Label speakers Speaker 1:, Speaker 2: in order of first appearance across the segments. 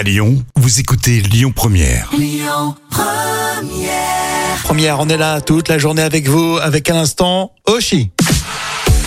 Speaker 1: À Lyon, vous écoutez Lyon Première.
Speaker 2: Première, on est là toute la journée avec vous, avec un instant Oshi.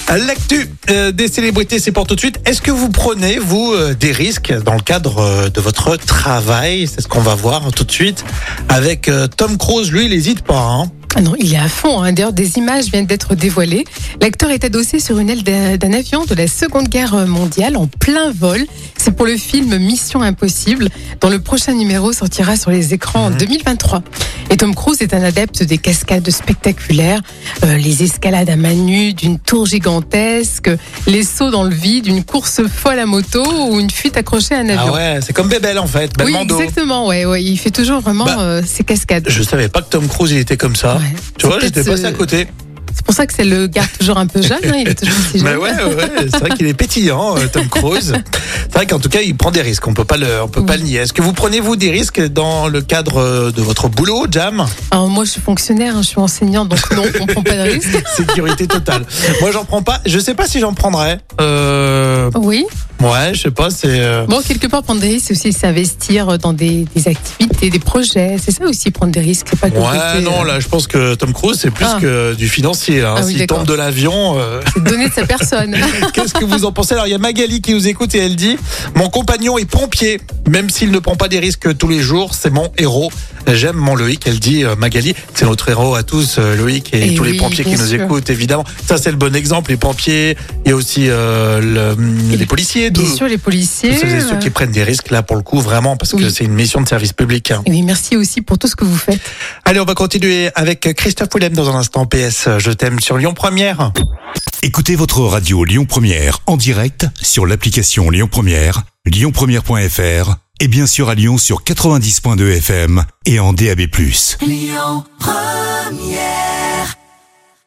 Speaker 2: L'actu euh, des célébrités, c'est pour tout de suite. Est-ce que vous prenez, vous, euh, des risques dans le cadre euh, de votre travail? C'est ce qu'on va voir tout de suite avec euh, Tom Cruise. Lui, il n'hésite pas. Hein.
Speaker 3: Ah non, il est à fond. hein. D'ailleurs, des images viennent d'être dévoilées. L'acteur est adossé sur une aile d'un avion de la Seconde Guerre mondiale en plein vol. C'est pour le film Mission Impossible, dont le prochain numéro sortira sur les écrans en 2023. Et Tom Cruise est un adepte des cascades spectaculaires, euh, les escalades à main nue d'une tour gigantesque, les sauts dans le vide, une course folle à moto ou une fuite accrochée à un avion.
Speaker 2: Ah ouais, c'est comme Bébel en fait,
Speaker 3: oui, exactement. Ouais, ouais, il fait toujours vraiment
Speaker 2: Bah,
Speaker 3: euh, ses cascades.
Speaker 2: Je savais pas que Tom Cruise il était comme ça.
Speaker 3: Ouais.
Speaker 2: Tu vois, j'étais passé à côté.
Speaker 3: C'est pour ça que c'est le garde toujours un peu jeune. hein, il est toujours si jeune.
Speaker 2: Mais ouais, ouais, c'est vrai qu'il est pétillant, euh, Tom Cruise. C'est vrai qu'en tout cas, il prend des risques. On peut pas le, on peut pas le nier. Est-ce que vous prenez vous des risques dans le cadre euh, de votre boulot, Jam?
Speaker 3: Alors moi, je suis fonctionnaire, hein, je suis enseignante, donc non, on prend pas de risque.
Speaker 2: Sécurité totale. Moi, j'en prends pas. Je sais pas si j'en prendrais. Euh. Ouais, je sais pas. C'est. euh,
Speaker 3: Bon, quelque part, prendre des risques, c'est aussi s'investir dans des, des activités, des projets. C'est ça aussi, prendre des risques. C'est pas que le
Speaker 2: Ouais,
Speaker 3: côté,
Speaker 2: non,
Speaker 3: euh,
Speaker 2: là, je pense que Tom Cruise, c'est plus
Speaker 3: Ah.
Speaker 2: que du financier. Hein.
Speaker 3: Ah oui,
Speaker 2: S'il
Speaker 3: d'accord.
Speaker 2: tombe de l'avion, euh,
Speaker 3: c'est donner de sa personne.
Speaker 2: qu'est-ce que vous en pensez? Alors, il y a Magali qui nous écoute et elle dit Mon compagnon est pompier, même s'il ne prend pas des risques tous les jours, c'est mon héros. J'aime mon Loïc, elle dit euh, Magali. C'est notre héros à tous, euh, Loïc, et,
Speaker 3: Et
Speaker 2: tous les
Speaker 3: oui,
Speaker 2: pompiers qui
Speaker 3: bien
Speaker 2: nous
Speaker 3: sûr.
Speaker 2: écoutent, évidemment. Ça, c'est le bon exemple. Les pompiers, il y a aussi euh, le- les policiers.
Speaker 3: Bien sûr, les policiers.
Speaker 2: tous ceux et ceux qui prennent des risques, là, pour le coup, vraiment, parce que c'est une mission de service public. hein.
Speaker 3: Et oui, merci aussi pour tout ce que vous faites.
Speaker 2: Allez, on va continuer avec Christophe Willem dans un instant. PS, je t'aime sur Lyon Première.
Speaker 1: Écoutez votre radio Lyon Première en direct sur l'application Lyon Première, lyonpremière.fr et bien sûr à Lyon sur 90.2 FM et en DAB+.